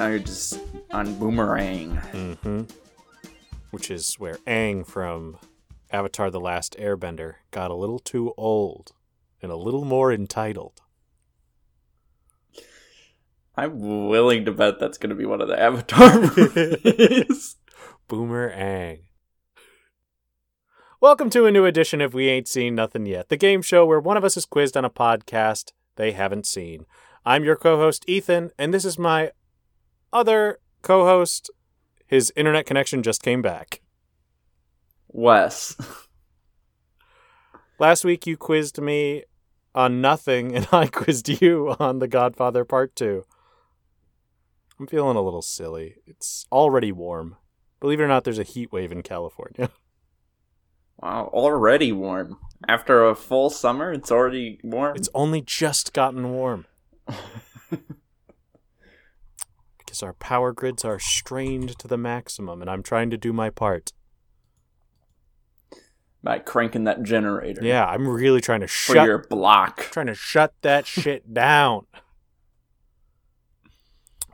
Now you're just on Boomerang. Mm-hmm. Which is where Aang from Avatar The Last Airbender got a little too old and a little more entitled. I'm willing to bet that's going to be one of the Avatar movies. Boomer Aang. Welcome to a new edition of We Ain't Seen Nothing Yet, the game show where one of us is quizzed on a podcast they haven't seen. I'm your co host, Ethan, and this is my other co host. His internet connection just came back. Wes. Last week you quizzed me on nothing, and I quizzed you on The Godfather Part 2. I'm feeling a little silly. It's already warm. Believe it or not, there's a heat wave in California. Wow, already warm. After a full summer, it's already warm. It's only just gotten warm. because our power grids are strained to the maximum, and I'm trying to do my part. By cranking that generator. Yeah, I'm really trying to For shut your block. trying to shut that shit down.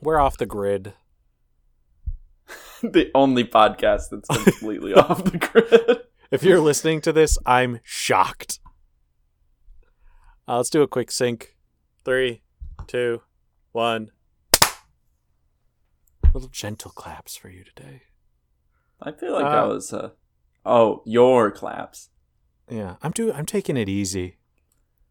We're off the grid. the only podcast that's completely off the grid. If you're listening to this, I'm shocked. Uh, let's do a quick sync. Three, two, one. Little gentle claps for you today. I feel like Uh, that was uh Oh, your claps. Yeah, I'm doing. I'm taking it easy.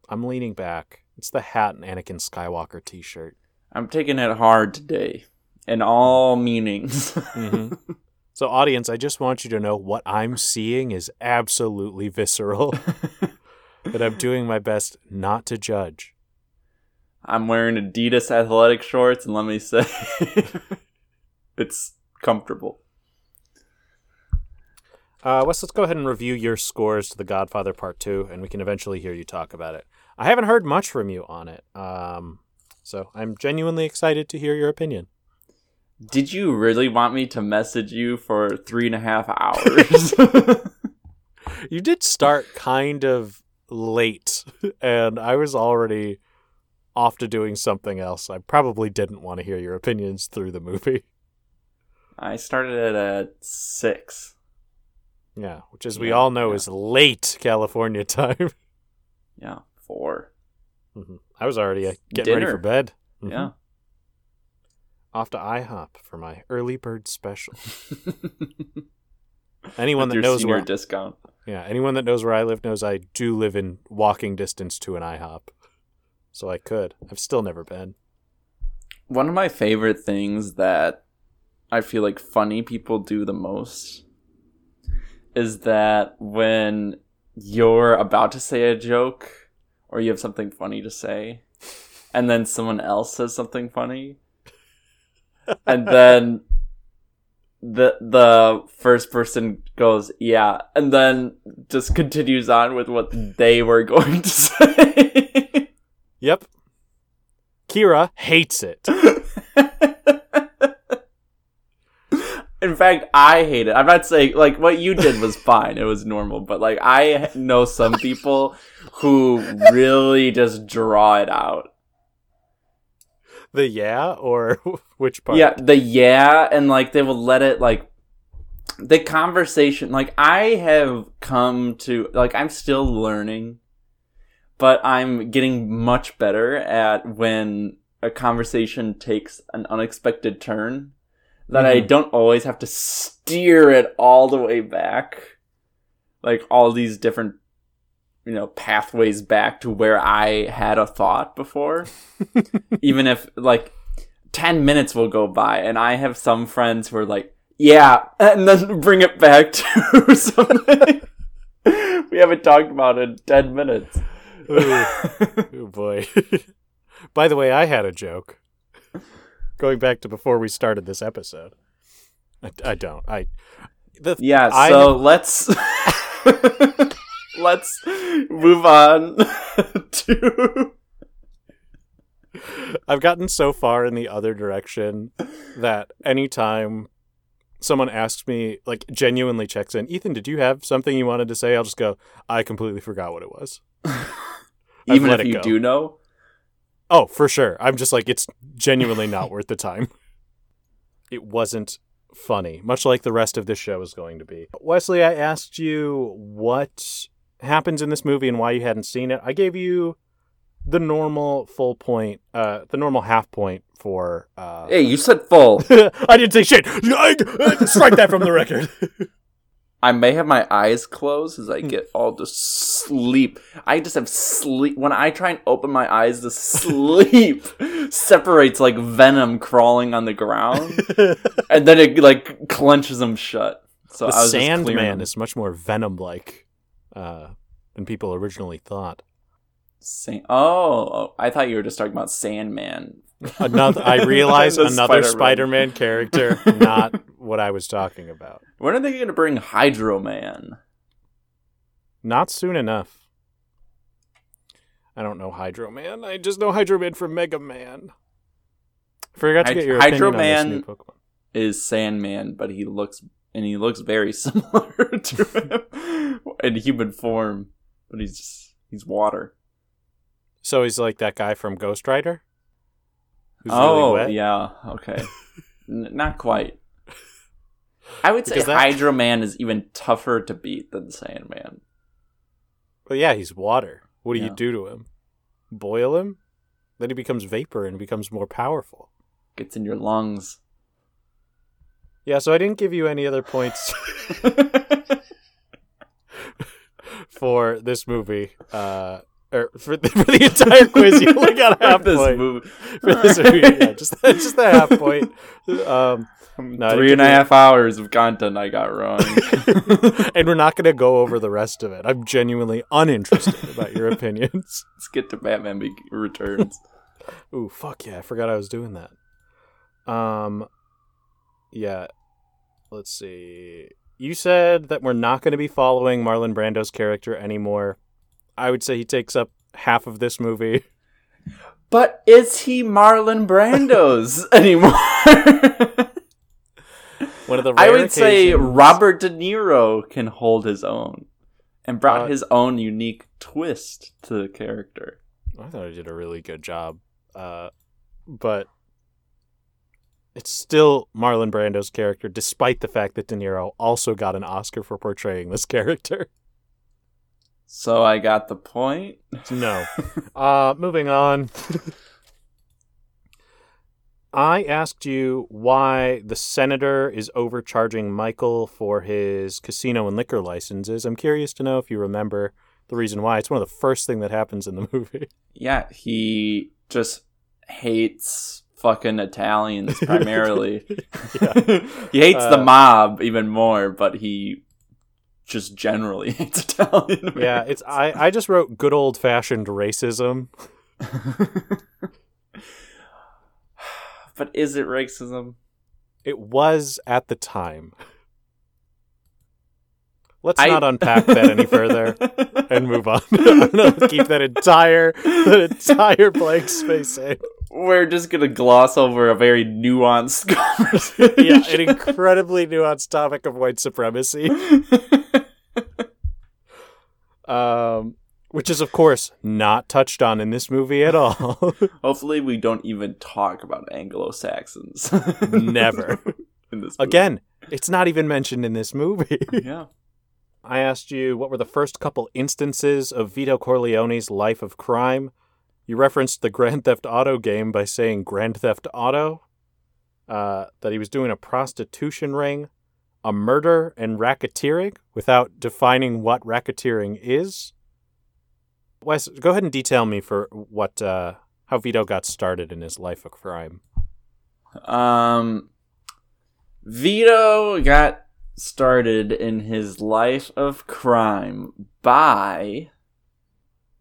I'm leaning back. It's the hat and Anakin Skywalker t-shirt. I'm taking it hard today. In all meanings. Mhm. So, audience, I just want you to know what I'm seeing is absolutely visceral, but I'm doing my best not to judge. I'm wearing Adidas athletic shorts, and let me say, it's comfortable. Uh, Wes, let's go ahead and review your scores to The Godfather Part 2, and we can eventually hear you talk about it. I haven't heard much from you on it, um, so I'm genuinely excited to hear your opinion. Did you really want me to message you for three and a half hours? You did start kind of late, and I was already off to doing something else. I probably didn't want to hear your opinions through the movie. I started it at six. Yeah, which, as we Yeah, all know, yeah. is late California time. Yeah, four. Mhm. I was already uh, getting ready for bed. Mhm. Yeah. Off to IHOP for my early bird special. Anyone With that knows where, discount. yeah, anyone that knows where I live knows I do live in walking distance to an IHOP. So I could. I've still never been. One of my favorite things that I feel like funny people do the most is that when you're about to say a joke or you have something funny to say and then someone else says something funny and then the the first person goes yeah and then just continues on with what they were going to say Yep. Kira hates it. In fact, I hate it. I'm not saying like what you did was fine. It was normal, but like I know some people who really just draw it out. The yeah or which part? Yeah, the yeah and like they will let it like the conversation like I have come to like I'm still learning but I'm getting much better at when a conversation takes an unexpected turn that I Mhm. don't always have to steer it all the way back like all these different you know pathways back to where I had a thought before even if like 10 minutes will go by and I have some friends who are like yeah and then bring it back to something we haven't talked about in 10 minutes Oh, oh boy. By the way, I had a joke. Going back to before we started this episode. I, I don't. I the yeah so have- let's let's move on to I've gotten so far in the other direction that anytime someone asks me, like genuinely checks in, Ethan, did you have something you wanted to say? I'll just go, I completely forgot what it was. Even if you go. do know. Oh, for sure. I'm just like, it's genuinely not worth the time. It wasn't funny, much like the rest of this show is going to be. Wesley, I asked you what happens in this movie and why you hadn't seen it. I gave you the normal full point, uh, the normal half point for. Uh... Hey, you said full. I didn't say shit. Strike that from the record. I may have my eyes closed as I get all to sleep. I just have sleep. When I try and open my eyes, the sleep separates like venom crawling on the ground, and then it like clenches them shut. So the I was just clearing Sandman is much more venom-like uh, than people originally thought. Oh, oh, I thought you were just talking about Sandman. Another, I realize another Spider-Man. Spider-Man character, not what I was talking about. When are they going to bring Hydro Man? Not soon enough. I don't know Hydro Man. I just know Hydro Man from Mega Man. Forgot to get your Hydro opinion on this new Man- Pokemon. Is Sandman, but he looks and he looks very similar to him in human form, but he's just he's water. So he's like that guy from Ghost Rider. Who's oh really yeah, okay, N- not quite. I would say Because that- Hydro Man is even tougher to beat than Sandman. But yeah, he's water. What do Yeah. you do to him? Boil him? Then he becomes vapor and becomes more powerful. Gets in your lungs. Yeah, so I didn't give you any other points for this movie. Uh, or for the, for the entire quiz, you only got a half this point. movie. For this movie, yeah, just just a half point. Um, No, Three and a half hours of content I got wrong. and we're not going to go over the rest of it. I'm genuinely uninterested about your opinions. Let's get to Batman Returns. Ooh, fuck yeah! I forgot I was doing that. Um, yeah. Let's see. You said that we're not going to be following Marlon Brando's character anymore. I would say he takes up half of this movie. But is he Marlon Brando's anymore? One of the I would say Robert De Niro can hold his own and brought Uh, his own unique twist to the character. I thought he did a really good job, uh, but it's still Marlon Brando's character, despite the fact that De Niro also got an Oscar for portraying this character. So I got the point. No. Uh, moving on. I asked you why the senator is overcharging Michael for his casino and liquor licenses. I'm curious to know if you remember the reason why. It's one of the first thing that happens in the movie. Yeah, he just hates fucking Italians primarily. he hates the Uh, mob even more, but he just generally hates Italian. yeah, it's I, I just wrote good old fashioned racism. but is it racism? It was at the time. Let's I- not unpack that any further and move on. I'm gonna keep that entire that entire blank space in. We're just gonna gloss over a very nuanced conversation. Yeah, an incredibly nuanced topic of white supremacy. Um which is of course not touched on in this movie at all. Hopefully, we don't even talk about Anglo Saxons. Never. In this movie. Again, it's not even mentioned in this movie. Yeah. I asked you what were the first couple instances of Vito Corleone's life of crime. You referenced the Grand Theft Auto game by saying Grand Theft Auto, uh, that he was doing a prostitution ring, a murder, and racketeering without defining what racketeering is. Wes, go ahead and detail me for what uh, how Vito got started in his life of crime. Um, Vito got started in his life of crime by.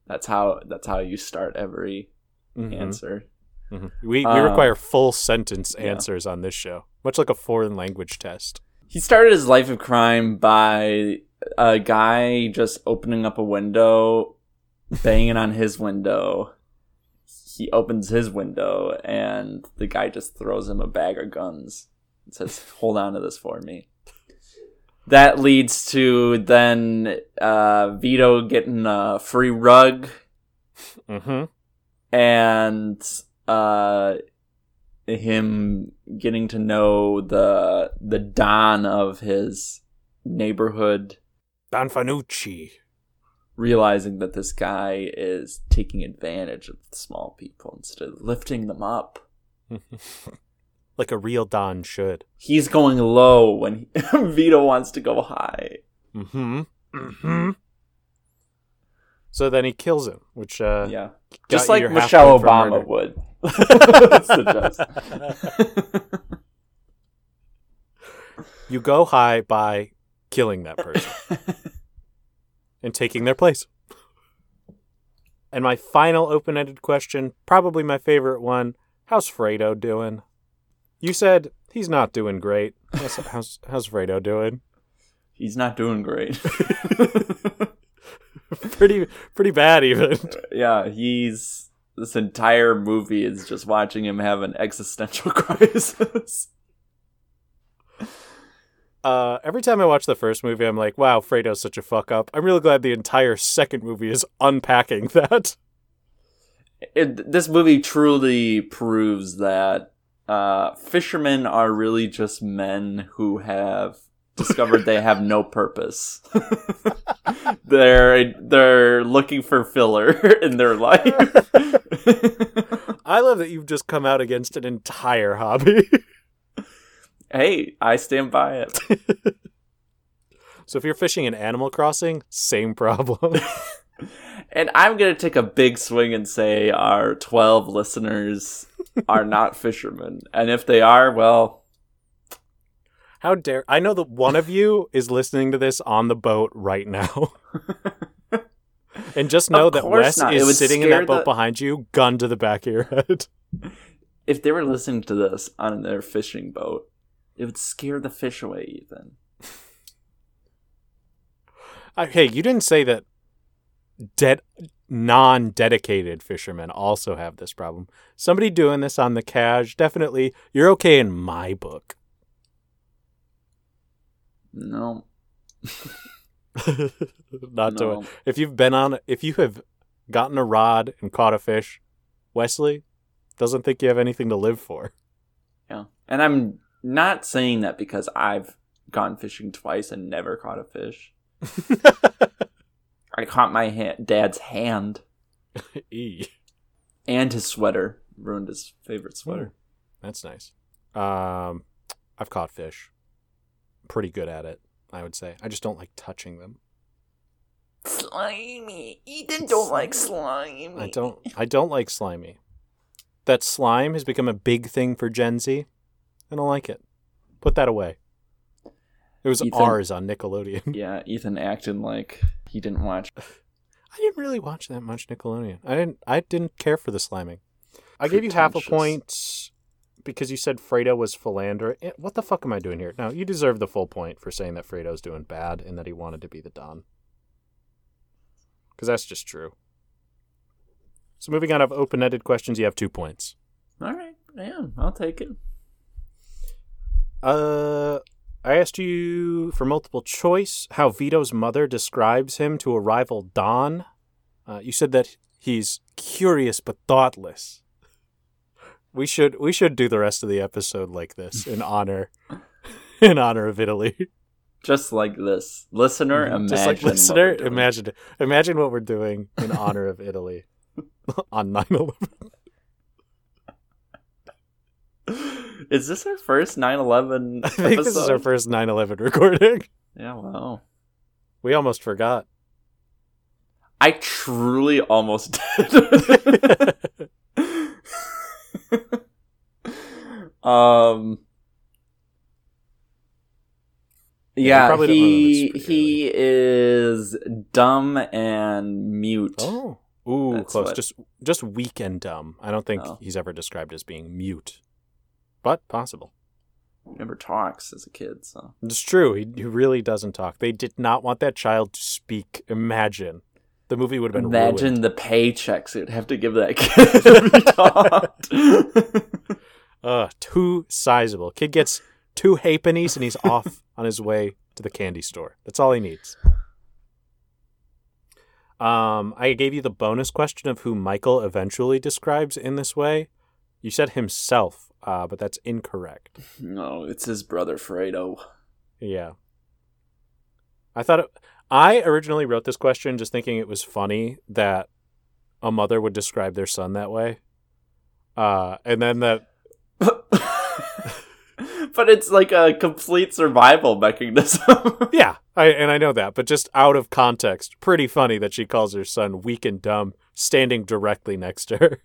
That's how. That's how you start every Mhm, answer. mhm. We we Uh, require full sentence yeah. answers on this show, much like a foreign language test. He started his life of crime by a guy just opening up a window, banging on his window. he opens his window and the guy just throws him a bag of guns and says, "Hold on to this for me." That leads to then uh, Vito getting a free rug Mm-hmm. and uh, him getting to know the the don of his neighborhood, Don Fanucci. realizing that this guy is taking advantage of the small people instead of lifting them up. like a real Don should. He's going low when Vito wants to go high. Mm-hmm. Mm-hmm. So then he kills him, which uh Yeah, just like Michelle Obama would. You go high by killing that person and taking their place. And my final open-ended question, probably my favorite one, how's Fredo doing? You said he's not doing great. How's how's, how's Fredo doing? He's not doing great. pretty pretty bad even. yeah, he's this entire movie is just watching him have an existential crisis. Uh, every time I watch the first movie, I'm like, wow, Fredo's such a fuck up. I'm really glad the entire second movie is unpacking that. it, this movie truly proves that uh, fishermen are really just men who have discovered they have no purpose. they're they're looking for filler in their life. I love that you've just come out against an entire hobby. hey, I stand by it. so if you're fishing in Animal Crossing, same problem. And I'm going to take a big swing and say our 12 listeners are not fishermen. And if they are, well, How dare I know that one of you is listening to this on the boat right now. and just know that Wes not. Is sitting in that boat the- behind you, gun to the back of your head. if they were listening to this on their fishing boat, it would scare the fish away, Ethan. Uh, hey, you didn't say that dead non-dedicated fishermen also have this problem. Somebody doing this on the cash, definitely you're okay in my book. No. Not to no. if you've been on if you have gotten a rod and caught a fish, Wesley doesn't think you have anything to live for. Yeah. And I'm not saying that because I've gone fishing twice and never caught a fish. I caught my ha- dad's hand e. and his sweater. Ruined his favorite sweater. That's nice. Um, I've caught fish. Pretty good at it, I would say. I just don't like touching them. Slimy. Ethan don't like slimy. I don't. I don't like slimy. That slime has become a big thing for Gen Z. I don't like it. Put that away. It was Ethan- ours on Nickelodeon. Yeah, Ethan acting like he didn't watch. I didn't really watch that much Nickelodeon. I didn't. I didn't care for the sliming. I gave you half a point because you said Fredo was philander. Eh, What the fuck am I doing here? No, you deserve the full point for saying that Fredo's doing bad and that he wanted to be the Don. Because that's just true. So moving on of open-ended questions, you have two points. All right, yeah, I'll take it. Uh, I asked you for multiple choice how Vito's mother describes him to a rival Don. Uh, you said that he's curious but thoughtless. We should we should do the rest of the episode like this in honor in honor of Italy. Just like this, listener. Imagine Mm-hmm. Just like listener, imagine imagine what we're doing in honor of Italy on 9/11. Is this our first 9/11 I think this is our first 9/11 recording. Yeah, wow. We almost forgot. I truly almost did. um. Yeah, don't he he is dumb and mute. Oh, ooh, That's close. what- Just just weak and dumb. I don't think Oh. he's ever described as being mute, but possible. He Never talks as a kid, so It's true. He, he really doesn't talk. They did not want that child to speak. Imagine the movie would have been Imagine ruined. the paychecks it'd have to give that kid to be taught. Uh, too sizable. Kid gets two halfpennies and he's off on his way to the candy store. That's all he needs. Um, I gave you the bonus question of who Michael eventually describes in this way. You said himself, uh, but that's incorrect. no, it's his brother Fredo. Yeah. I thought it, I originally wrote this question just thinking it was funny that a mother would describe their son that way. Uh, and then that but it's like a complete survival mechanism. yeah, I and I know that, but just out of context, pretty funny that she calls her son weak and dumb standing directly next to her.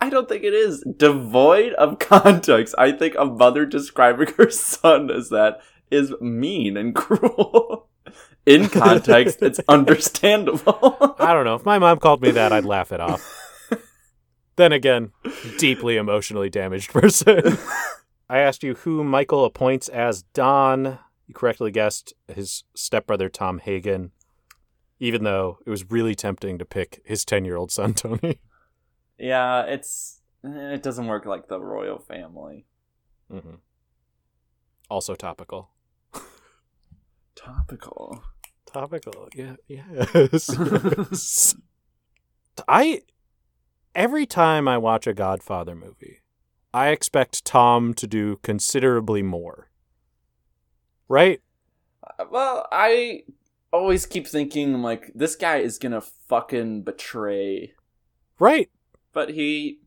I don't think it is devoid of context. I think a mother describing her son as that is mean and cruel. In context, it's understandable. I don't know. If my mom called me that, I'd laugh it off. then again, deeply emotionally damaged person. I asked you who Michael appoints as Don. You correctly guessed his stepbrother Tom Hagen, even though it was really tempting to pick his 10 year old son, Tony. yeah, it's it doesn't work like the royal family. Mm-hmm. Also topical. Topical. Topical, yeah, yes. I every time I watch a Godfather movie, I expect Tom to do considerably more. Right? Uh, Well, I always keep thinking like this guy is gonna fucking betray, Right. but he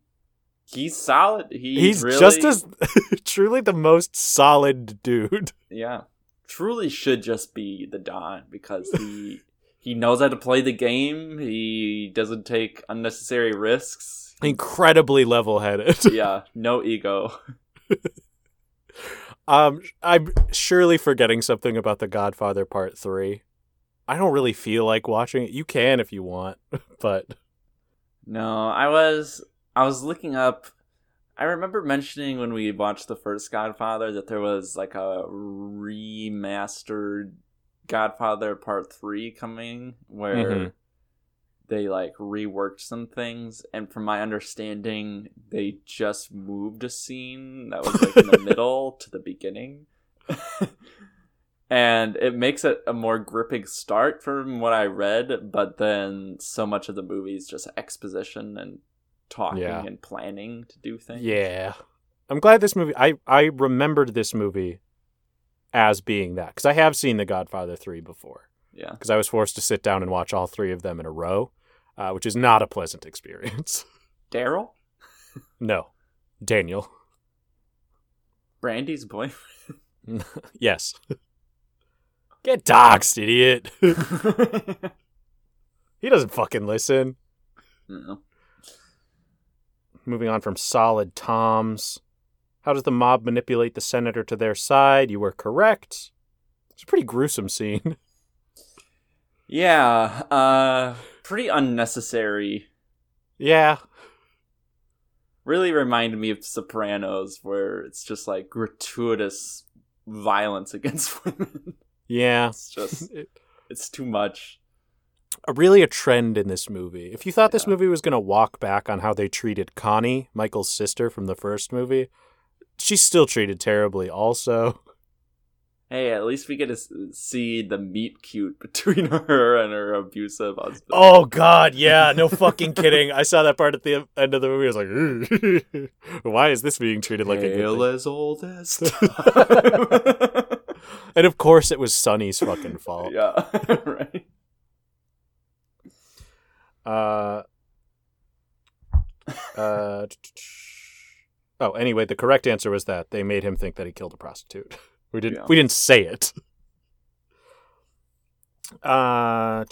he's solid. He's, He's really, just as truly the most solid dude. yeah, truly should just be the Don because he he knows how to play the game. He doesn't take unnecessary risks. Incredibly level-headed. yeah, no ego. Um, I'm surely forgetting something about The Godfather Part 3. I don't really feel like watching it. You can if you want, but No, I was I was looking up. I remember mentioning when we watched the first Godfather that there was like a remastered Godfather Part Three coming where Mhm. they like reworked some things, and from my understanding, they just moved a scene that was like in the middle to the beginning. and it makes it a more gripping start from what I read, but then so much of the movie is just exposition and talking Yeah. and planning to do things. yeah. I'm glad this movie I I remembered this movie as being that cuz I have seen The Godfather 3 before Yeah. because I was forced to sit down and watch all three of them in a row, uh, which is not a pleasant experience. Daryl? no. Daniel. Brandy's boyfriend. yes. Get doxxed, idiot. he doesn't fucking listen. no. Moving on from solid toms. How does the mob manipulate the senator to their side? You were correct. It's a pretty gruesome scene. Yeah, uh pretty unnecessary. yeah. Really reminded me of Sopranos where it's just like gratuitous violence against women. Yeah. It's just It- it's too much. a really a trend in this movie. If you thought this Yeah. movie was going to walk back on how they treated Connie, Michael's sister from the first movie, she's still treated terribly also. Hey, at least we get to see the meet cute between her and her abusive husband. Oh god, yeah, no fucking kidding. I saw that part at the end of the movie. I was like, why is this being treated like a good thing? as old as. And of course it was Sonny's fucking fault. yeah, right. Uh, uh, oh, anyway, the correct answer was that they made him think that he killed a prostitute. We didn't. Yeah. We didn't say it. Uh,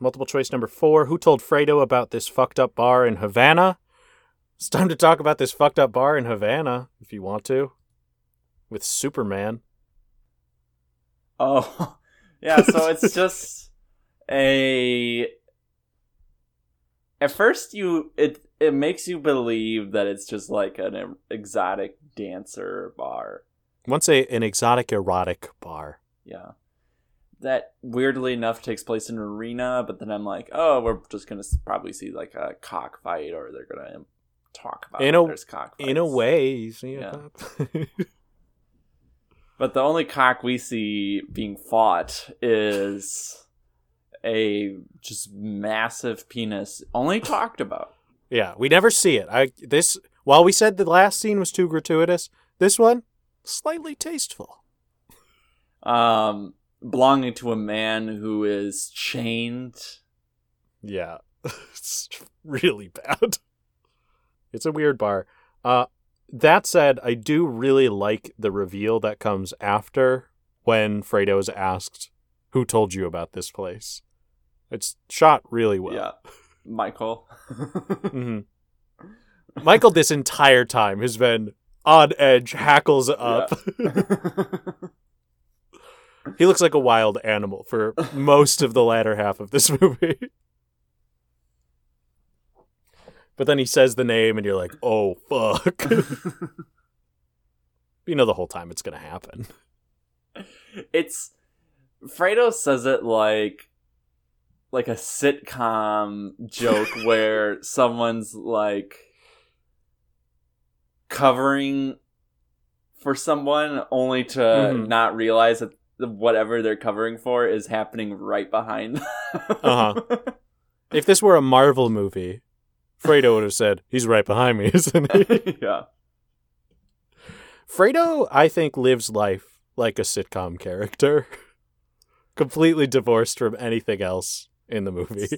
multiple choice number four. Who told Fredo about this fucked up bar in Havana? It's time to talk about this fucked up bar in Havana, if you want to, with Superman. Oh, yeah. So it's just a. At first, you it it makes you believe that it's just like an exotic dancer bar. Once a an exotic erotic bar. Yeah. that weirdly enough takes place in an arena, but then I'm like, oh, we're just gonna probably see like a cockfight, or they're gonna um, talk about In a- there's cockfights. In a way, you see Yeah. But the only cock we see being fought is a just massive penis, only talked about. yeah, we never see it. I this while we said the last scene was too gratuitous, this one slightly tasteful. Um, belonging to a man who is chained. Yeah, it's really bad. It's a weird bar. Uh, that said, I do really like the reveal that comes after when Fredo is asked, "Who told you about this place?" It's shot really well. Yeah, Michael. Mhm. Michael, this entire time has been on edge, hackles up. he looks like a wild animal for most of the latter half of this movie. But then he says the name, and you're like, "Oh fuck!" you know the whole time it's gonna happen. it's Fredo says it like like a sitcom joke where someone's like covering for someone only to Mhm. not realize that whatever they're covering for is happening right behind them. Uh-huh. If this were a Marvel movie, Fredo would have said, "He's right behind me, isn't he?" yeah. Fredo, I think, lives life like a sitcom character, completely divorced from anything else in the movie.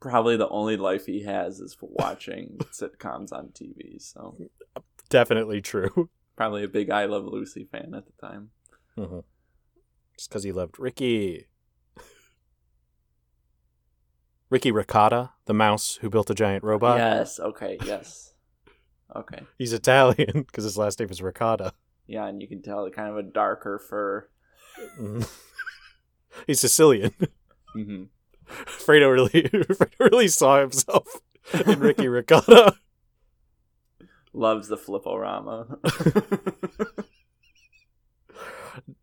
Probably the only life he has is for watching sitcoms on TV. So Definitely true. probably a big I Love Lucy fan at the time. Mm-hmm. Just because he loved Ricky. Ricky Ricotta, the mouse who built a giant robot. yes. Okay. Yes. Okay. He's Italian because his last name is Ricotta. Yeah, and you can tell it kind of a darker fur. Mhm. He's Sicilian. Mm-hmm. Fredo really, Fredo really saw himself in Ricky Ricotta. Loves the fliporama.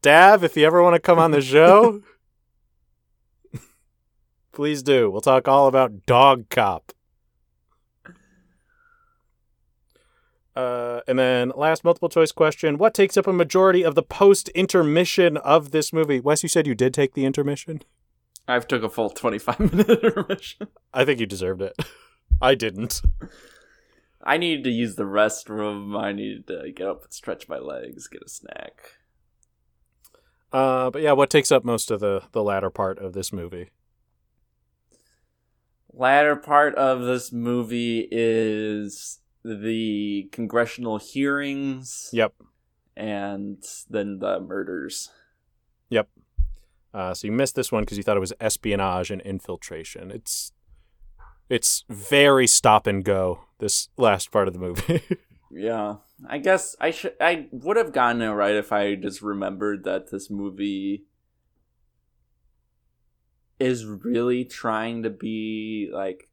Dav, if you ever want to come on the show, please do. We'll talk all about Dog Cop. Uh, and then last multiple choice question: What takes up a majority of the post intermission of this movie? Wes, you said you did take the intermission. I've took a full twenty-five minute intermission. I think you deserved it. I didn't. I needed to use the restroom. I needed to get up and stretch my legs, get a snack. Uh, but yeah, what takes up most of the the latter part of this movie? Latter part of this movie is the congressional hearings. Yep. And then the murders. Yep. Uh, so you missed this one because you thought it was espionage and infiltration. It's it's very stop and go. This last part of the movie. Yeah, I guess I should. I would have gotten it right if I just remembered that this movie is really trying to be like,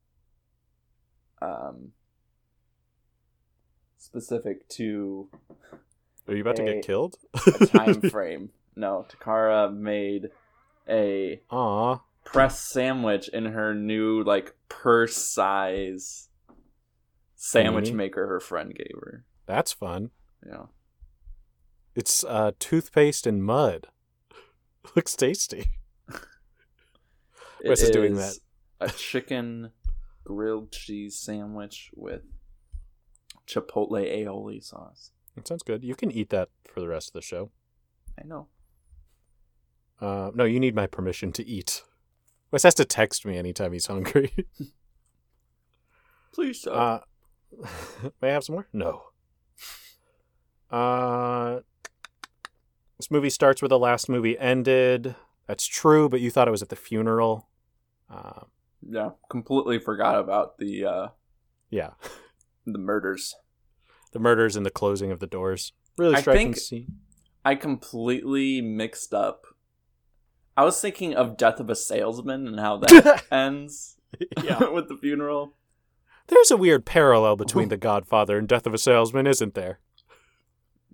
um, specific to Are you about to get killed? time frame. no, Takara made a Aw, pressed sandwich in her new like purse size sandwich Mhm. maker her friend gave her. that's fun. Yeah. It's uh, toothpaste and mud. Looks tasty. It Wes is doing that. A chicken grilled cheese sandwich with chipotle aioli sauce. That sounds good. You can eat that for the rest of the show. I know. Uh, no, you need my permission to eat. Wes has to text me anytime he's hungry. Please, sir. Uh, may I have some more? No. Uh, this movie starts where the last movie ended. That's true, but you thought it was at the funeral. Uh, yeah, completely forgot about the uh yeah, the murders. the murders and the closing of the doors. Really I striking think- scene. I completely mixed up. I was thinking of Death of a Salesman and how that ends yeah, with the funeral. there's a weird parallel between The Godfather and Death of a Salesman, isn't there?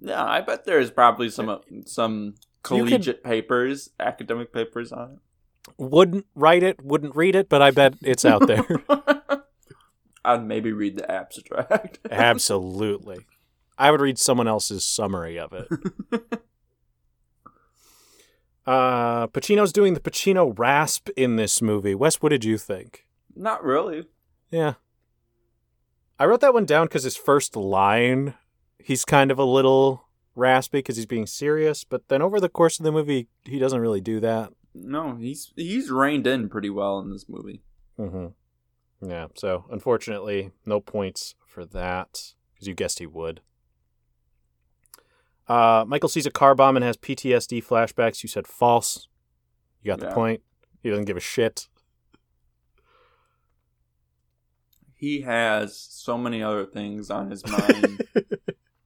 Yeah, I bet there's probably some some collegiate papers, academic papers on Wouldn't write it, wouldn't read it, but I bet it's out there. I'd maybe read the abstract. Absolutely. I would read someone else's summary of it. Uh, Pacino's doing the Pacino rasp in this movie. Wes, what did you think? Not really. Yeah. I wrote that one down because his first line, he's kind of a little raspy because he's being serious, but then over the course of the movie, he doesn't really do that. No, he's he's reined in pretty well in this movie. Mm-hmm. Yeah, so unfortunately, no points for that because you guessed he would. Uh, Michael sees a car bomb and has PTSD flashbacks. You said false. You got the Yeah. point. He doesn't give a shit. He has so many other things on his mind.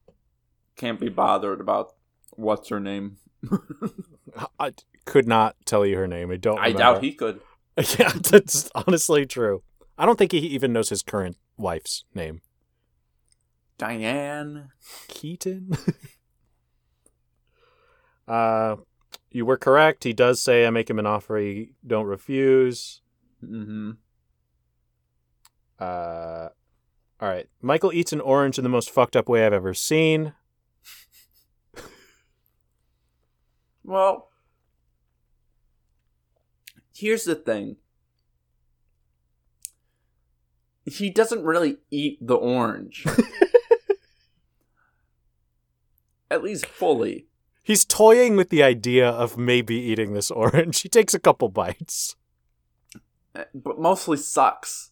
Can't be bothered about what's her name. I could not tell you her name. I don't. I remember. doubt he could. yeah, that's honestly true. I don't think he even knows his current wife's name. Diane. Keaton. uh, you were correct. He does say, "I make him an offer he don't refuse." Mm-hmm. Uh, all right. Michael eats an orange in the most fucked up way I've ever seen. Well, here's the thing. He doesn't really eat the orange. At least fully. He's toying with the idea of maybe eating this orange. He takes a couple bites. eh, But mostly sucks.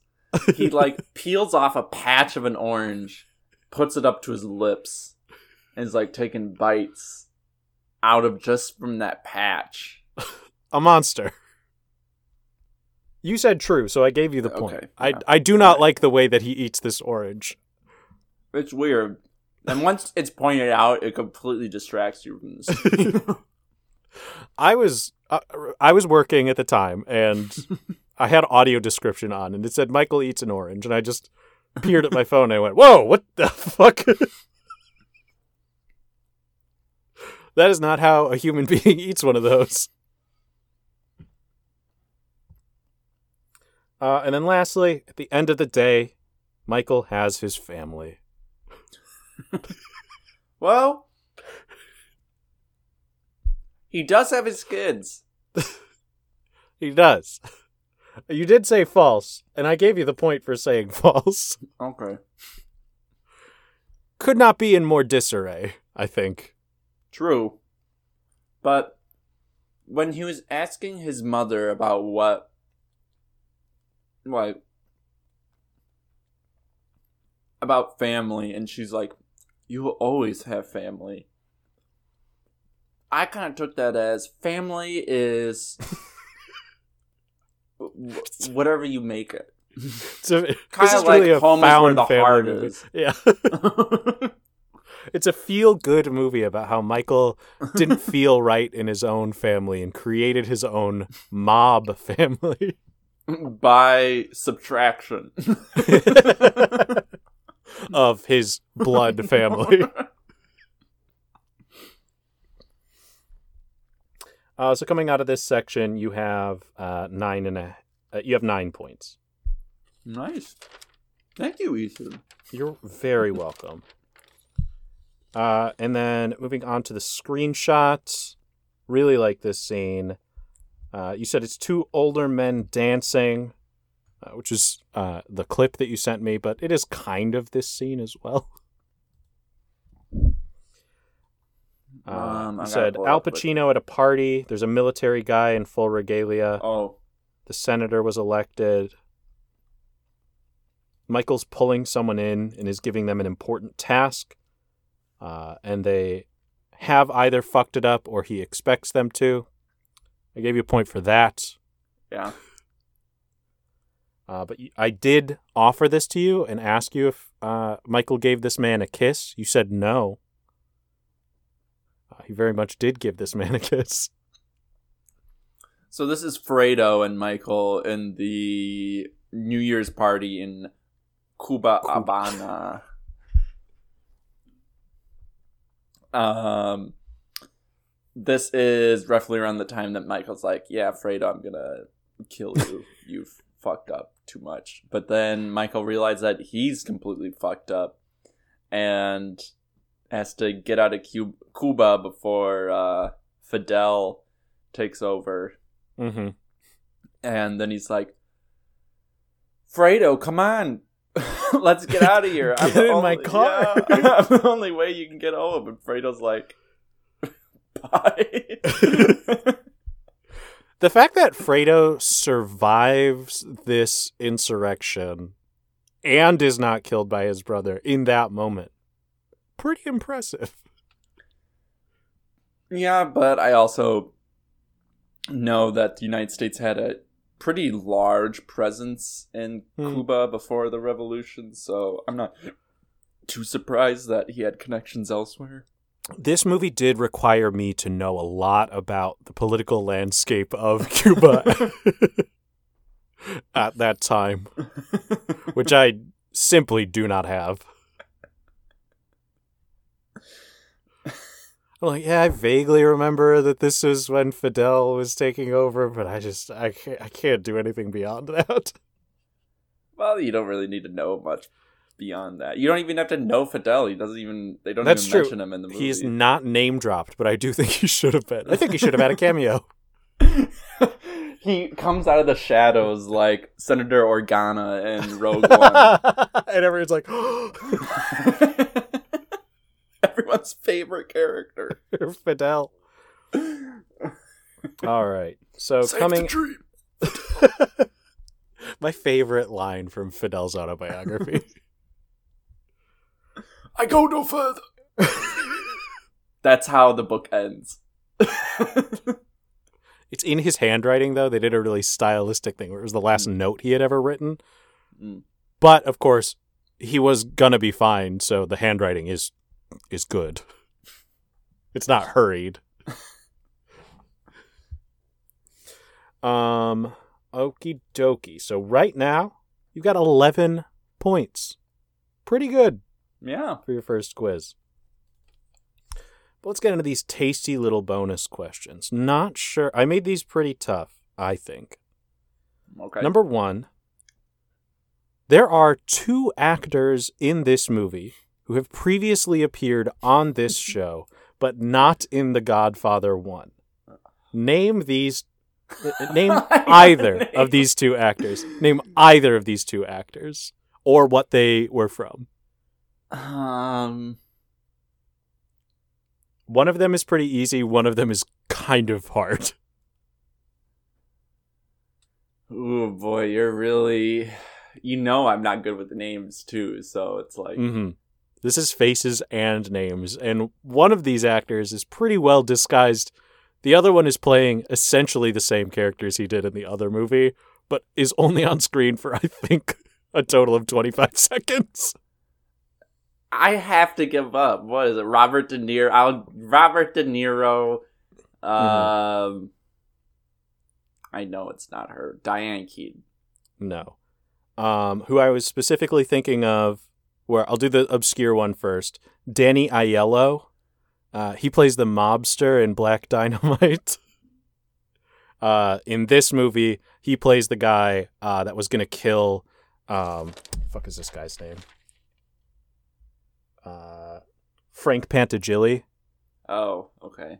He like peels off a patch of an orange, puts it up to his lips, and is like taking bites out of just from that patch. A monster. You said true, so I gave you the point. Okay, I. I do not like the way that he eats this orange. It's weird. And once it's pointed out, it completely distracts you from this. I was uh, I was working at the time and I had audio description on and it said Michael eats an orange and I just peered at my phone and I went, "Whoa, what the fuck?" that is not how a human being eats one of those. Uh, and then lastly, at the end of the day, Michael has his family. well, he does have his kids. He does. You did say false, and I gave you the point for saying false. Okay. Could not be in more disarray, I think. True. But when he was asking his mother about what like about family and she's like you will always have family. I kind of took that as family is whatever you make it. It's a, this Kinda is really like a Home is Where found the Heart movie. is. Yeah, it's a feel-good movie about how Michael didn't feel right in his own family and created his own mob family. By subtraction. of his blood family. Uh, so coming out of this section, you have uh, nine and a, uh, you have nine points. Nice. Thank you, Ethan. You're very welcome. Uh, and then moving on to the screenshots, really like this scene. Uh, you said it's two older men dancing, uh, which is uh, the clip that you sent me, but it is kind of this scene as well. Uh, Um, I you said Al Pacino at a party. There's a military guy in full regalia. Oh, The senator was elected. Michael's pulling someone in and is giving them an important task. Uh, and they have either fucked it up or he expects them to. I gave you a point for that. yeah. Uh, but I did offer this to you and ask you if uh, Michael gave this man a kiss. You said no. Uh, he very much did give this man a kiss. So this is Fredo and Michael in the New Year's party in Cuba Habana. Um, this is roughly around the time that Michael's like, "Yeah, Fredo, I'm gonna kill you. You've fucked up too much." But then Michael realizes that he's completely fucked up and has to get out of Cuba before uh, Fidel takes over. Mm-hmm. And then he's like, "Fredo, come on." Let's get out of here. Get the in my car." Yeah, I'm the only way you can get home. And Fredo's like, bye. The fact that Fredo survives this insurrection and is not killed by his brother in that moment, pretty impressive. yeah, but I also know that the United States had a pretty large presence in Hmm. Cuba before the revolution, so I'm not too surprised that he had connections elsewhere. This movie did require me to know a lot about the political landscape of Cuba at that time, which I simply do not have. I'm like, yeah, I vaguely remember that this was when Fidel was taking over, but I just I can't, I can't do anything beyond that. Well, you don't really need to know much beyond that. You don't even have to know Fidel. He doesn't even. They don't That's even true. mention him in the movie. He's not name dropped, but I do think he should have been. I think he should have had a cameo. he comes out of the shadows like Senator Organa in Rogue One. and everyone's like, Everyone's favorite character. Fidel. All right. So Save coming the dream. my favorite line from Fidel's autobiography. I go no further. That's how the book ends. it's in his handwriting though. They did a really stylistic thing where it was the last note he had ever written. Mm. But of course, he was gonna be fine, so the handwriting is is good. It's not hurried. um okie dokie. So right now, you've got eleven points. Pretty good. Yeah. for your first quiz. But let's get into these tasty little bonus questions. Not sure. I made these pretty tough, I think. Okay. Number one there are two actors in this movie who have previously appeared on this show, but not in The Godfather 1. Name these. Name either of these two actors. Name either of these two actors or what they were from. Um. One of them is pretty easy, one of them is kind of hard. Oh boy, you're really. You know I'm not good with the names too, so it's like. hmm This is faces and names, and one of these actors is pretty well disguised. The other one is playing essentially the same characters he did in the other movie, but is only on screen for, I think, a total of 25 seconds. I have to give up. What is it? Robert De Niro. I'll Robert De Niro. Um, I know it's not her. Diane Keaton. No. Um, who I was specifically thinking of, where I'll do the obscure one first. Danny Aiello. Uh, he plays the mobster in Black Dynamite. uh, in this movie, he plays the guy uh, that was gonna kill. Um, fuck is this guy's name? Uh, Frank Pentangeli. Oh, okay.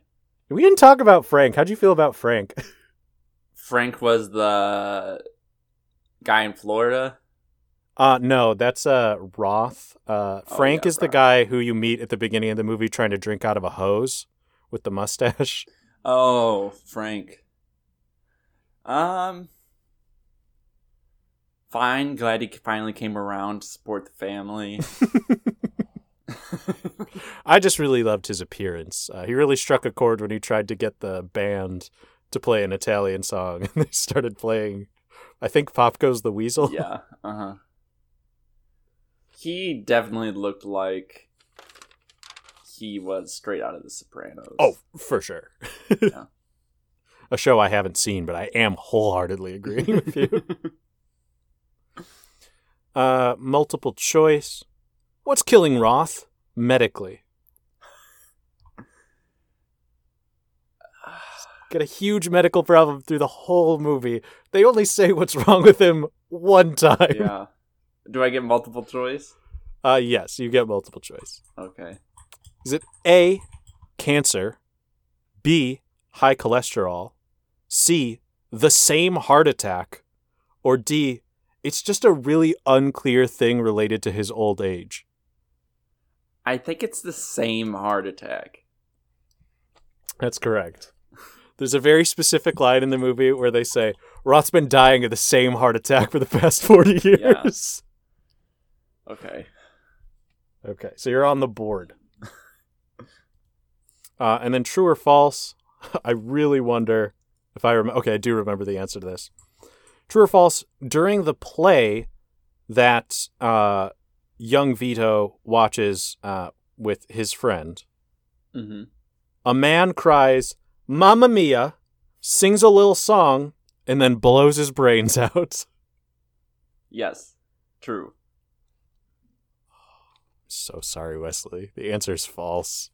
We didn't talk about Frank. How'd you feel about Frank? Frank was the guy in Florida. Uh no, that's uh Roth. Uh Oh, Frank yeah, is the guy who you meet at the beginning of the movie trying to drink out of a hose with the mustache. Oh, Frank. Um. Fine. Glad he finally came around to support the family. I just really loved his appearance. Uh, he really struck a chord when he tried to get the band to play an Italian song and they started playing I think Pop Goes the Weasel. yeah. Uh huh. He definitely looked like he was straight out of The Sopranos. Oh, for sure. Yeah. A show I haven't seen, but I am wholeheartedly agreeing with you. Uh, multiple choice. What's killing Roth medically? get a huge medical problem through the whole movie. They only say what's wrong with him one time. Yeah. Do I get multiple choice? Uh, yes, you get multiple choice. Okay. Is it A, cancer, B, high cholesterol, C, the same heart attack, or D, it's just a really unclear thing related to his old age? I think it's the same heart attack. That's correct. There's a very specific line in the movie where they say, Roth's been dying of the same heart attack for the past 40 years. Okay. Okay, so you're on the board. uh, and then true or false, I really wonder if I remember. Okay, I do remember the answer to this. True or false, during the play that uh, young Vito watches uh, with his friend, Mm-hmm. a man cries, Mamma Mia, sings a little song, and then blows his brains out. Yes. True. so sorry, Wesley. The answer is false.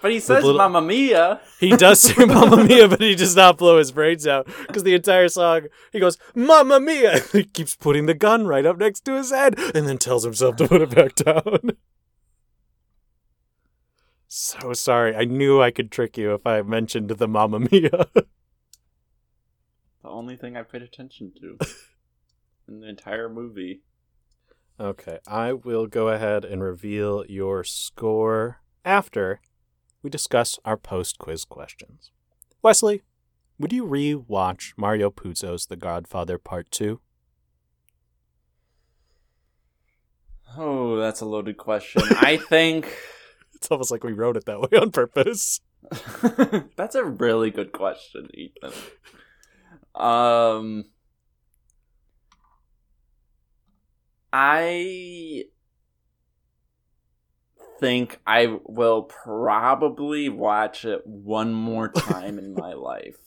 But he says little- Mamma Mia. He does say Mamma Mia, but he does not blow his brains out because the entire song he goes Mamma Mia. He keeps putting the gun right up next to his head and then tells himself to put it back down. So sorry. I knew I could trick you if I mentioned the Mamma Mia. The only thing I paid attention to in the entire movie. okay, I will go ahead and reveal your score after we discuss our post quiz questions. Wesley, would you re-watch Mario Puzo's The Godfather Part 2? Oh, that's a loaded question. I think It's almost like we wrote it that way on purpose. that's a really good question, Ethan. Um, I think I will probably watch it one more time in my life.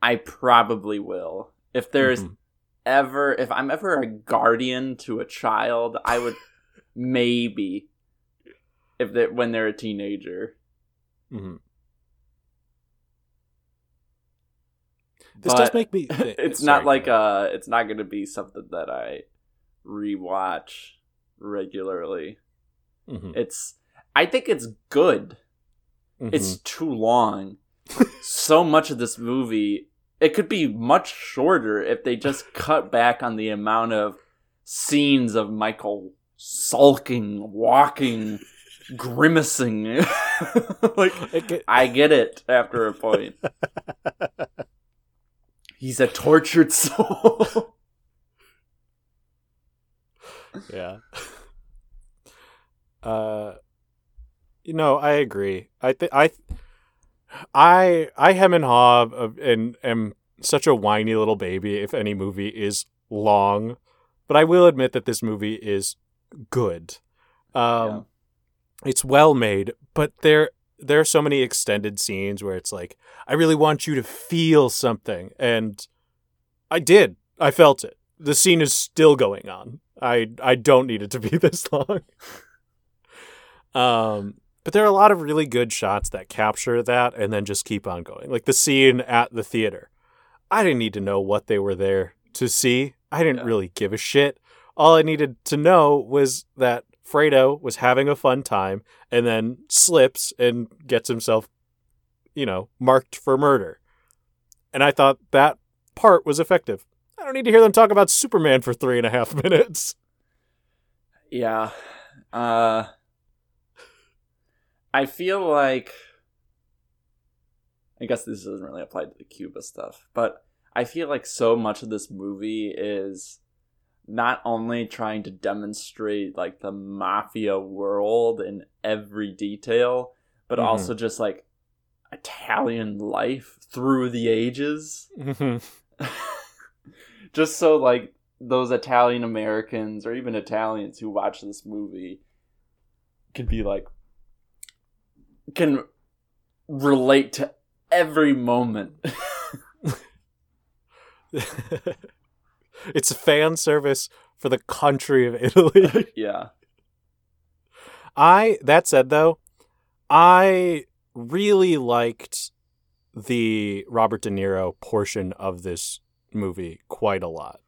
I probably will. If there's Mhm. ever, if I'm ever a guardian to a child, I would maybe if they when they're a teenager. Mhm. This does make me. it's sorry, not like uh it's not going to be something that I rewatch regularly. Mhm. It's I think it's good. It's Mhm. too long. so much of this movie it could be much shorter if they just cut back on the amount of scenes of Michael sulking, walking, grimacing. like It ge- I get it after a point. He's a tortured soul. Yeah. Uh, you know, I agree. I think I, I, I hem and haw of, and am such a whiny little baby. If any movie is long, but I will admit that this movie is good. Um, Yeah. it's well made, but there there are so many extended scenes where it's like, I really want you to feel something, and I did. I felt it. The scene is still going on. I I don't need it to be this long. um, but there are a lot of really good shots that capture that and then just keep on going. Like the scene at the theater. I didn't need to know what they were there to see. I didn't Yeah. really give a shit. All I needed to know was that Fredo was having a fun time and then slips and gets himself, you know, marked for murder. And I thought that part was effective. I don't need to hear them talk about Superman for three and a half minutes. Yeah. Uh I feel like I guess this doesn't really apply to the Cuba stuff, but I feel like so much of this movie is not only trying to demonstrate like the mafia world in every detail, but Mhm. also just like Italian life through the ages. Just so like those Italian Americans or even Italians who watch this movie can be like can relate to every moment. it's a fan service for the country of Italy. yeah. I that said though, I really liked the Robert De Niro portion of this movie quite a lot.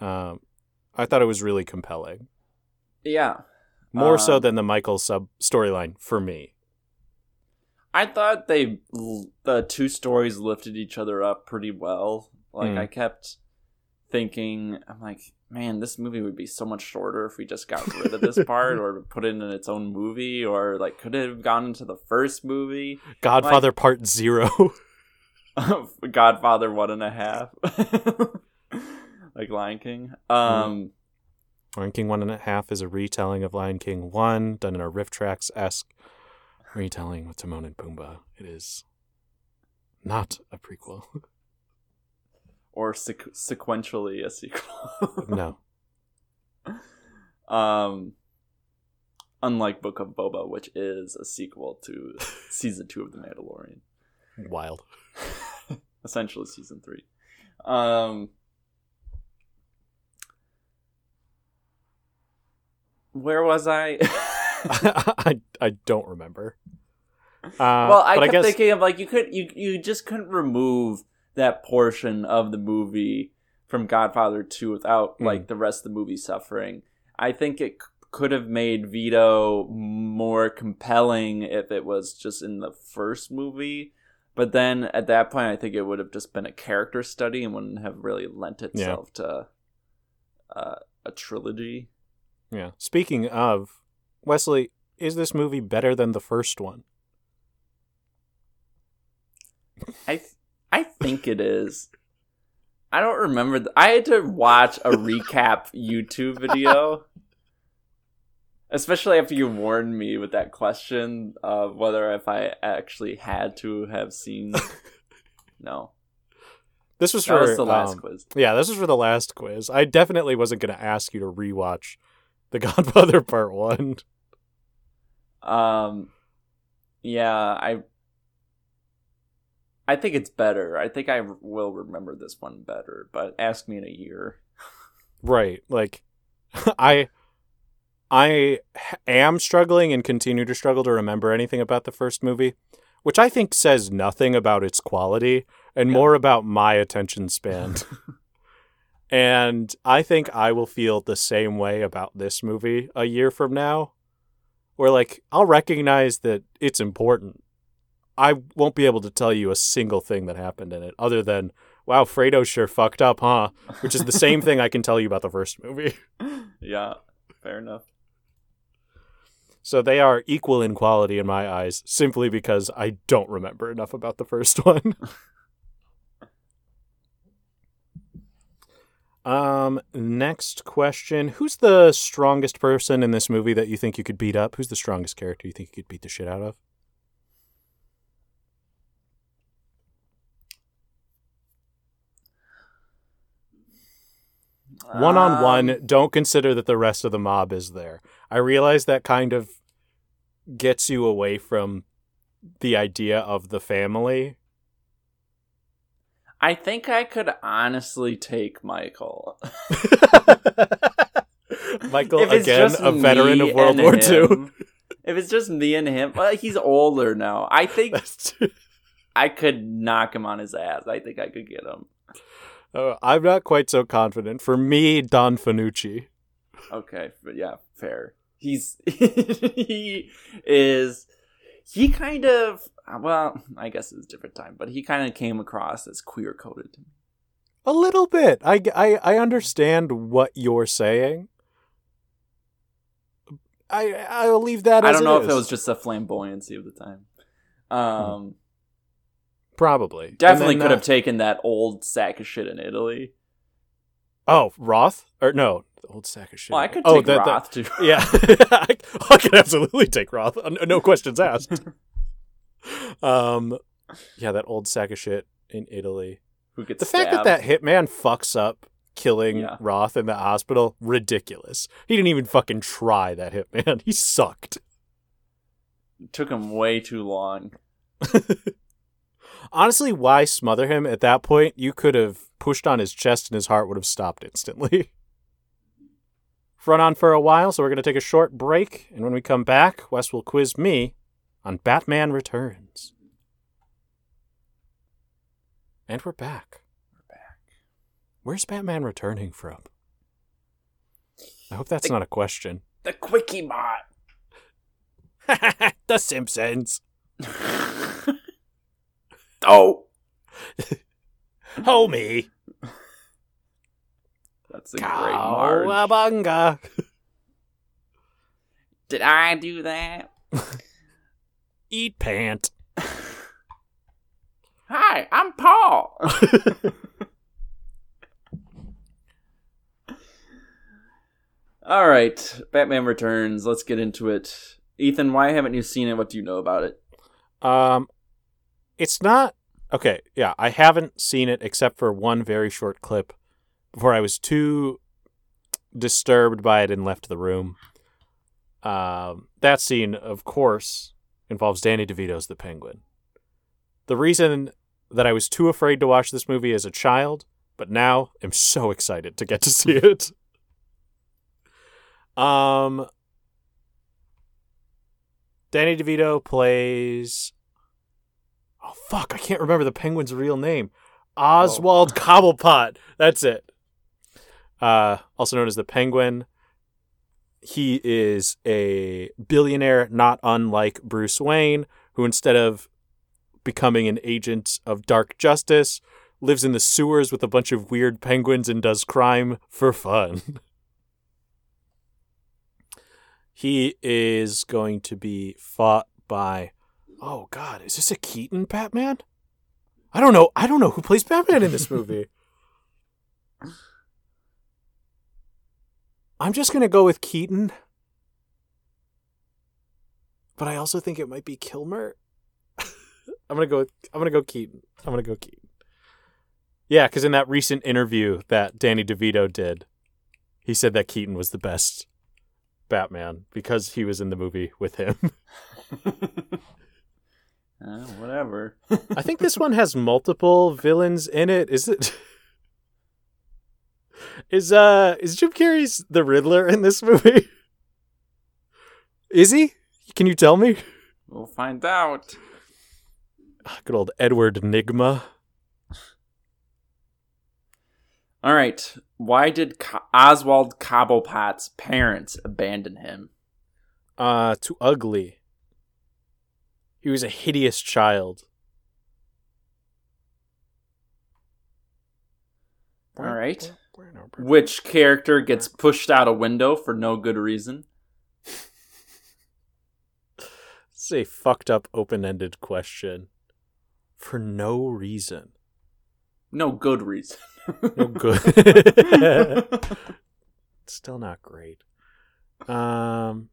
Um, I thought it was really compelling, Yeah. more so Um, than the Michael sub storyline for me. I thought they the two stories lifted each other up pretty well. Like Mm. I kept thinking, I'm like, man, this movie would be so much shorter if we just got rid of this part or put it in its own movie or like could it have gone into the first movie? Godfather Part Zero. Godfather one and a half. like Lion King. Um Lion King One and a Half is a retelling of Lion King One, done in a riff tracks esque retelling with Timon and Pumbaa. It is not a prequel. or sequ- sequentially a sequel. no. Um, unlike Book of Boba, which is a sequel to season two of The Mandalorian, Wild. essentially season three. Um, where was I? I I don't remember. Uh, well, I kept I guess thinking of like you could you you just couldn't remove that portion of the movie from Godfather 2 without Mm. like the rest of the movie suffering. I think it c- could have made Vito more compelling if it was just in the first movie. But then at that point, I think it would have just been a character study and wouldn't have really lent itself to uh, a trilogy. yeah. Speaking of Wesley, is this movie better than the first one? I th- I think it is. I don't remember. Th- I had to watch a recap YouTube video, especially after you warned me with that question of whether if I actually had to have seen. No, This was that for was the last um, quiz. Yeah, this was for the last quiz. I definitely wasn't going to ask you to rewatch The Godfather Part One. Um, yeah, I. I think it's better. I think I will remember this one better, but ask me in a year. Right. Like I I am struggling and continue to struggle to remember anything about the first movie, which I think says nothing about its quality and Yeah. more about my attention span. and I think I will feel the same way about this movie a year from now. Where like I'll recognize that it's important. I won't be able to tell you a single thing that happened in it other than wow, Fredo sure fucked up, huh? Which is the same thing I can tell you about the first movie. yeah, fair enough. So they are equal in quality in my eyes, simply because I don't remember enough about the first one. um, next question. Who's the strongest person in this movie that you think you could beat up? Who's the strongest character you think you could beat the shit out of? One on one, don't consider that the rest of the mob is there. I realize that kind of gets you away from the idea of the family. I think I could honestly take Michael. Michael, again, a veteran of World War II. If it's just me and him, well, he's older now. I think I could knock him on his ass. I think I could get him. Uh, I'm not quite so confident. For me, Don Fanucci. Okay, but yeah, fair. He's he is he kind of well, I guess it's a different time, but he kind of came across as queer coded. A little bit. I, I, I understand what you're saying. I I'll leave that. I don't know if it was just the flamboyancy of the time. Um, probably definitely could uh, have taken that old sack of shit in Italy. Oh, Roth or no, the old sack of shit. Well, I could oh, take that- that- Roth too. yeah, I, I could absolutely take Roth. Uh, No questions asked. um, yeah, that old sack of shit in Italy. Who gets The fact that that hitman fucks up killing Yeah. Roth in the hospital, ridiculous. He didn't even fucking try that hitman. He sucked. It took him way too long. Honestly, why smother him at that point? You could have pushed on his chest and his heart would have stopped instantly. Run on for a while, so we're going to take a short break. And when we come back, Wes will quiz me on Batman Returns. And we're back. We're back. Where's Batman returning from? I hope that's The- not a question. The quickie bot. the Simpsons. oh, Homie. that's a great Marge. Cowabunga. Did I do that? Eat pant. Hi, I'm Paul. All right, Batman Returns. Let's get into it. Ethan, why haven't you seen it? What do you know about it? Um, it's not okay. Yeah, I haven't seen it except for one very short clip before I was too disturbed by it and left the room. Um, that scene, of course, involves Danny DeVito's the Penguin. The reason that I was too afraid to watch this movie as a child, but now am so excited to get to see it. Um, Danny DeVito plays. Oh fuck! I can't remember the penguin's real name. Oswald Cobblepot. That's it. Uh, also known as the Penguin. He is a billionaire, not unlike Bruce Wayne, who instead of becoming an agent of dark justice, lives in the sewers with a bunch of weird penguins and does crime for fun. he is going to be fought by oh god. Is this a keaton batman? I don't know. I don't know who plays batman in this movie. I'm just going to go with keaton. But i also think it might be kilmer. I'm going to go with, i'm going to go keaton. I'm going to go keaton. Yeah because in that recent interview that danny devito did he said that keaton was the best Batman because he was in the movie with him. Uh, whatever. I think this one has multiple villains in it. Is it? Is uh is Jim Carrey's the Riddler in this movie? Is he? Can you tell me? We'll find out. Good old Edward Nygma. All right. Why did Co- Oswald Cobblepot's parents abandon him? Uh too ugly. He was a hideous child. All right. Which character gets pushed out a window for no good reason? It's a fucked up open-ended question. For no reason. No good reason. No good. Still not great. Um,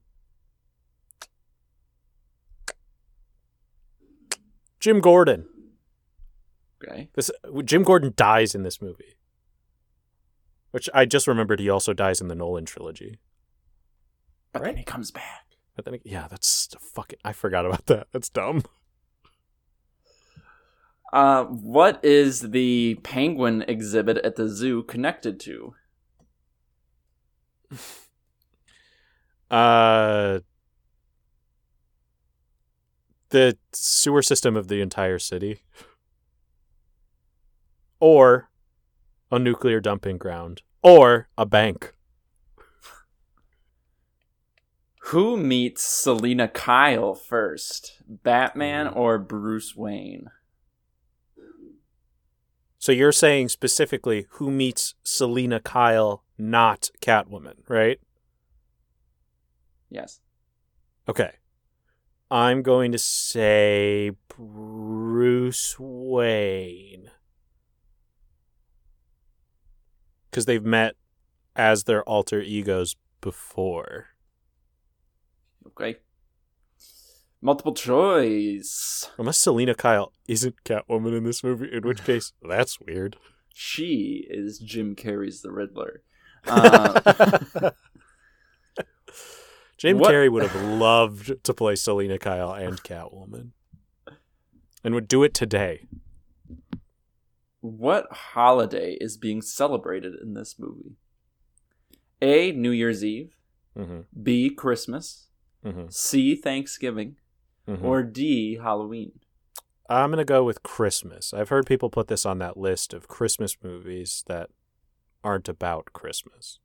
Jim Gordon. okay. This Jim Gordon dies in this movie, which I just remembered. He also dies in the Nolan trilogy. But Right. then he comes back. But then, yeah, that's fucking. I forgot about that. That's dumb. Uh, what is the penguin exhibit at the zoo connected to? Uh, the sewer system of the entire city, or a nuclear dumping ground, or a bank. Who meets Selina Kyle first? Batman hmm. or Bruce Wayne? So you're saying specifically who meets Selina Kyle, not Catwoman, right? Yes. Okay. I'm going to say Bruce Wayne. Because they've met as their alter egos before. Okay. Multiple choice. Unless Selina Kyle isn't Catwoman in this movie, in which case, that's weird. She is Jim Carrey's the Riddler. Uh, Jim What- Carrey would have loved to play Selina Kyle and Catwoman. And would do it today. what holiday is being celebrated in this movie? A. New Year's Eve. hmm B. Christmas. hmm C. Thanksgiving. Mhm. Or D, Halloween. I'm going to go with Christmas. I've heard people put this on that list of Christmas movies that aren't about Christmas.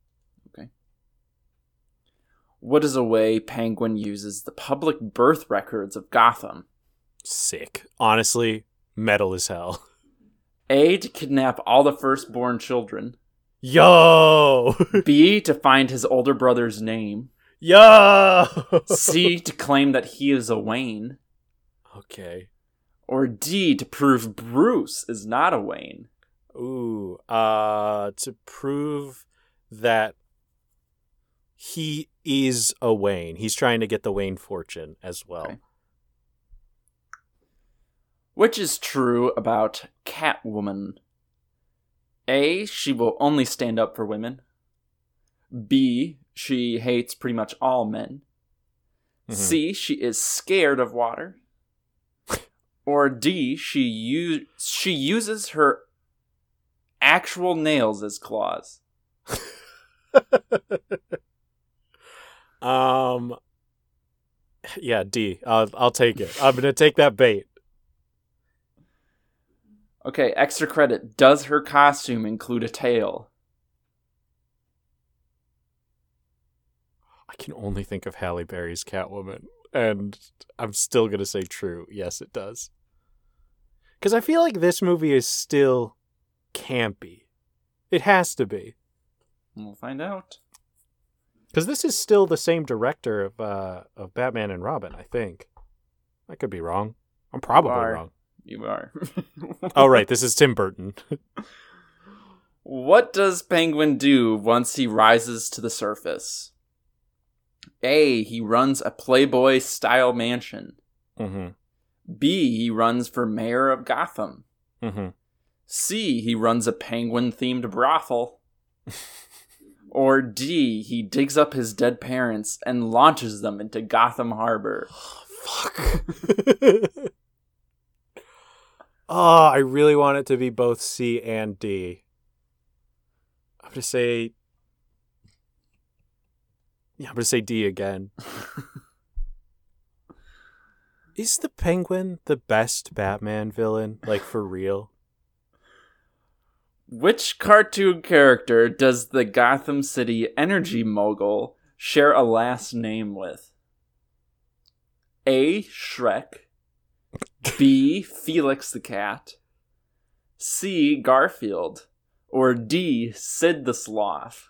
What is a way Penguin uses the public birth records of Gotham? Sick. Honestly, metal as hell. A, to kidnap all the firstborn children. Yo! B, to find his older brother's name. Yo! C, to claim that he is a Wayne. Okay. Or D, to prove Bruce is not a Wayne. Ooh, uh, to prove that he is a Wayne. He's trying to get the Wayne fortune as well. Okay. Which is true about Catwoman? A, she will only stand up for women. B, she hates pretty much all men. Mhm. C, she is scared of water. or D, she u- she uses her actual nails as claws. um, yeah, D. I'll I'll take it. I'm gonna take that bait. Okay, extra credit. Does her costume include a tail? I can only think of Halle Berry's Catwoman, and I'm still gonna say true. Yes, it does. Because I feel like this movie is still campy. It has to be. We'll find out. Because this is still the same director of uh, of Batman and Robin, I think. I could be wrong. I'm probably are. wrong. You are. Oh right, this is Tim Burton. What does Penguin do once he rises to the surface? A. He runs a Playboy style mansion. mm-hmm. B. He runs for mayor of Gotham. Mm-hmm. C. He runs a penguin themed brothel. or D. He digs up his dead parents and launches them into Gotham Harbor. Fuck. oh, I really want it to be both C and D. I'm gonna say. Yeah, I'm gonna say D again. Is the Penguin the best Batman villain? Like for real? Which cartoon character does the Gotham City energy mogul share a last name with? A. Shrek. B. Felix the Cat. C. Garfield. Or D. Sid the Sloth.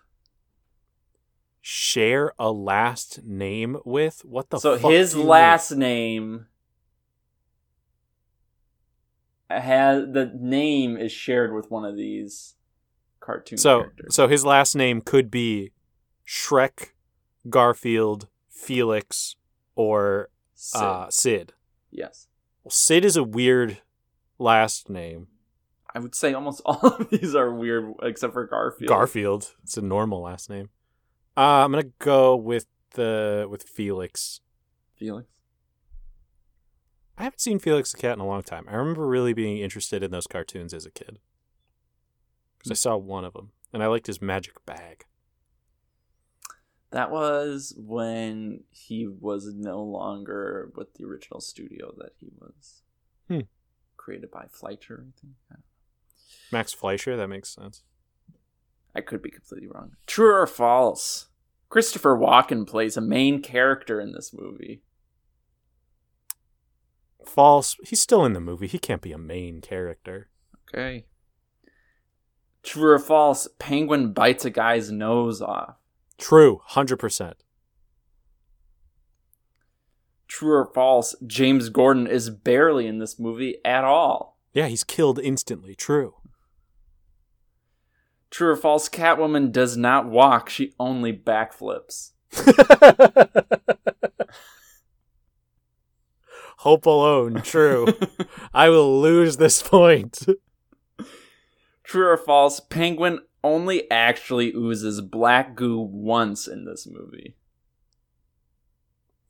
Share a last name with? What the so his you mean? last name has the name is shared with one of these cartoon So characters. so his last name could be Shrek, Garfield, Felix, or Sid. uh, Sid. yes. Well, Sid is a weird last name. I would say almost all of these are weird, except for Garfield. Garfield. It's a normal last name. Uh, I'm gonna go with the with Felix. Felix. I haven't seen Felix the Cat in a long time. I remember really being interested in those cartoons as a kid because I saw one of them and I liked his magic bag. That was when he was no longer with the original studio that he was Hmm. created by Fleischer. I think. Max Fleischer. That makes sense. I could be completely wrong. True or false? Christopher Walken plays a main character in this movie. False. He's still in the movie. He can't be a main character. Okay. True or false? Penguin bites a guy's nose off. True. Hundred percent. True or false? James Gordon is barely in this movie at all. Yeah, he's killed instantly. True. True or false? Catwoman does not walk; she only backflips. Hope alone. True. I will lose this point. True or false? Penguin only actually oozes black goo once in this movie.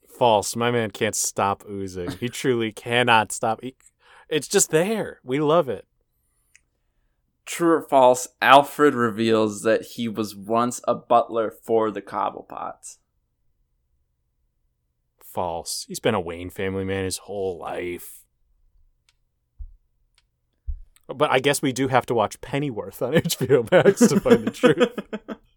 False. My man can't stop oozing. He truly cannot stop. He- it's just there. We love it. True or false? Alfred reveals that he was once a butler for the Cobblepots. False. He's been a Wayne family man his whole life. But I guess we do have to watch Pennyworth on HBO Max to find the truth.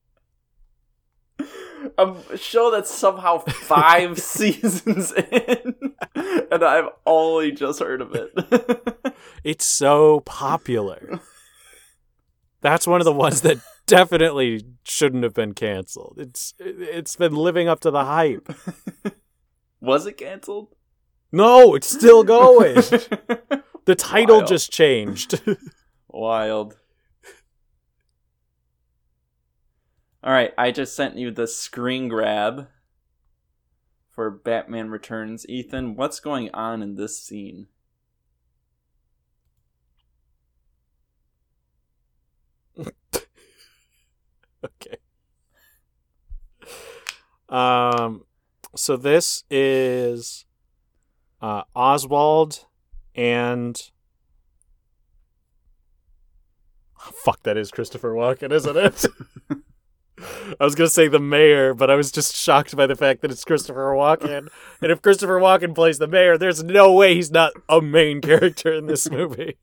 a show that's somehow five seasons in, and I've only just heard of it. It's so popular. That's one of the ones that definitely shouldn't have been canceled. It's it's been living up to the hype. Was it canceled? No, it's still going. The title Wild. just changed. Wild. All right, I just sent you the screen grab for Batman Returns. Ethan, what's going on in this scene? okay. Um so this is uh Oswald and Fuck, that is Christopher Walken, isn't it? I was gonna say the mayor, but I was just shocked by the fact that it's Christopher Walken. And if Christopher Walken plays the mayor, there's no way he's not a main character in this movie.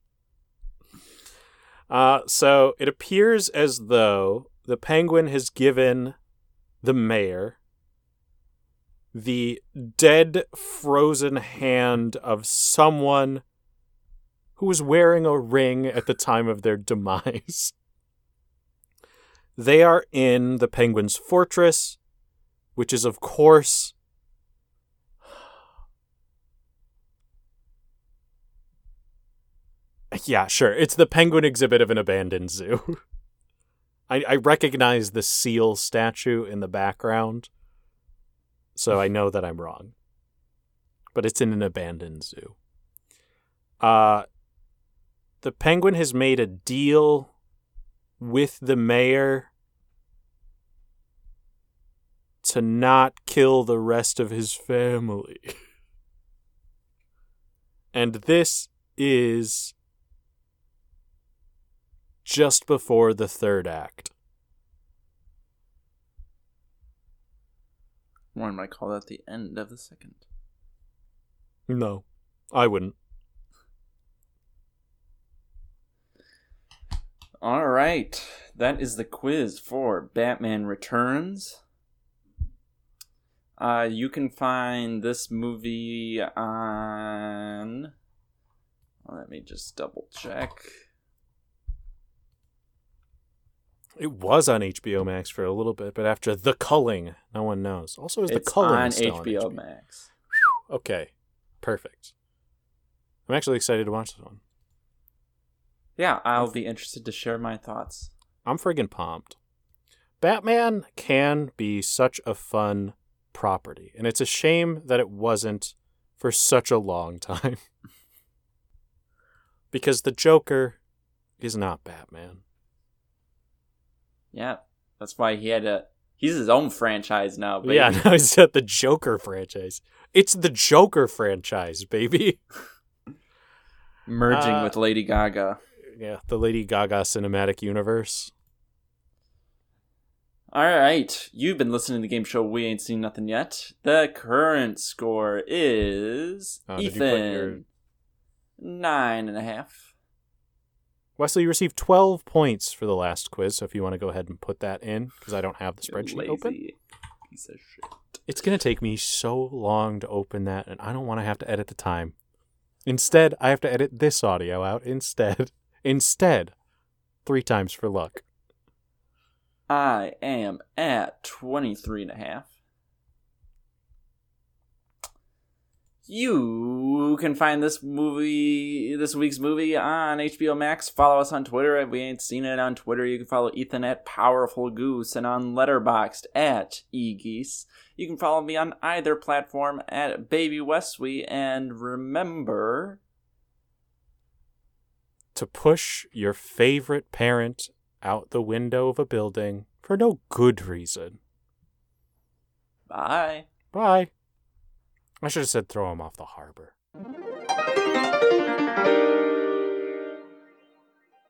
Uh, so it appears as though the penguin has given the mayor the dead, frozen hand of someone who was wearing a ring at the time of their demise. They are in the penguin's fortress, which is, of course, Yeah, sure. It's the penguin exhibit of an abandoned zoo. I, I recognize the seal statue in the background, so I know that I'm wrong. But it's in an abandoned zoo. Uh, the penguin has made a deal with the mayor to not kill the rest of his family. and this is just before the third act. One might call that the end of the second. No, I wouldn't. All right, that is the quiz for Batman Returns. Uh, you can find this movie on. Let me just double check. It was on HBO Max for a little bit, but after The Culling, no one knows. Also, is The it's Culling on still HBO, on HBO Max. Okay, perfect. I'm actually excited to watch this one. Yeah, I'll be interested to share my thoughts. I'm friggin' pumped. Batman can be such a fun property, and it's a shame that it wasn't for such a long time. because the Joker is not Batman. Yeah, that's why he had to. He's his own franchise now. Baby. Yeah, now he's at the Joker franchise. It's the Joker franchise, baby. merging Uh, with Lady Gaga. Yeah, the Lady Gaga cinematic universe. All right, you've been listening to the game show. We ain't seen nothing yet. The current score is put Ethan your- nine and a half. Wesley, you received 12 points for the last quiz, so if you want to go ahead and put that in, because I don't have the spreadsheet lazy open. Piece of shit. It's going to take me so long to open that, and I don't want to have to edit the time. Instead, I have to edit this audio out instead. Instead, three times for luck. I am at 23 and a half. You can find this movie, this week's movie on HBO Max. Follow us on Twitter if We Ain't Seen It on Twitter. You can follow Ethan at Powerful Goose and on Letterboxd at eGeese. You can follow me on either platform at Baby Westwy. And remember, To push your favorite parent out the window of a building for no good reason. bye. Bye. I should have said throw him off the harbor.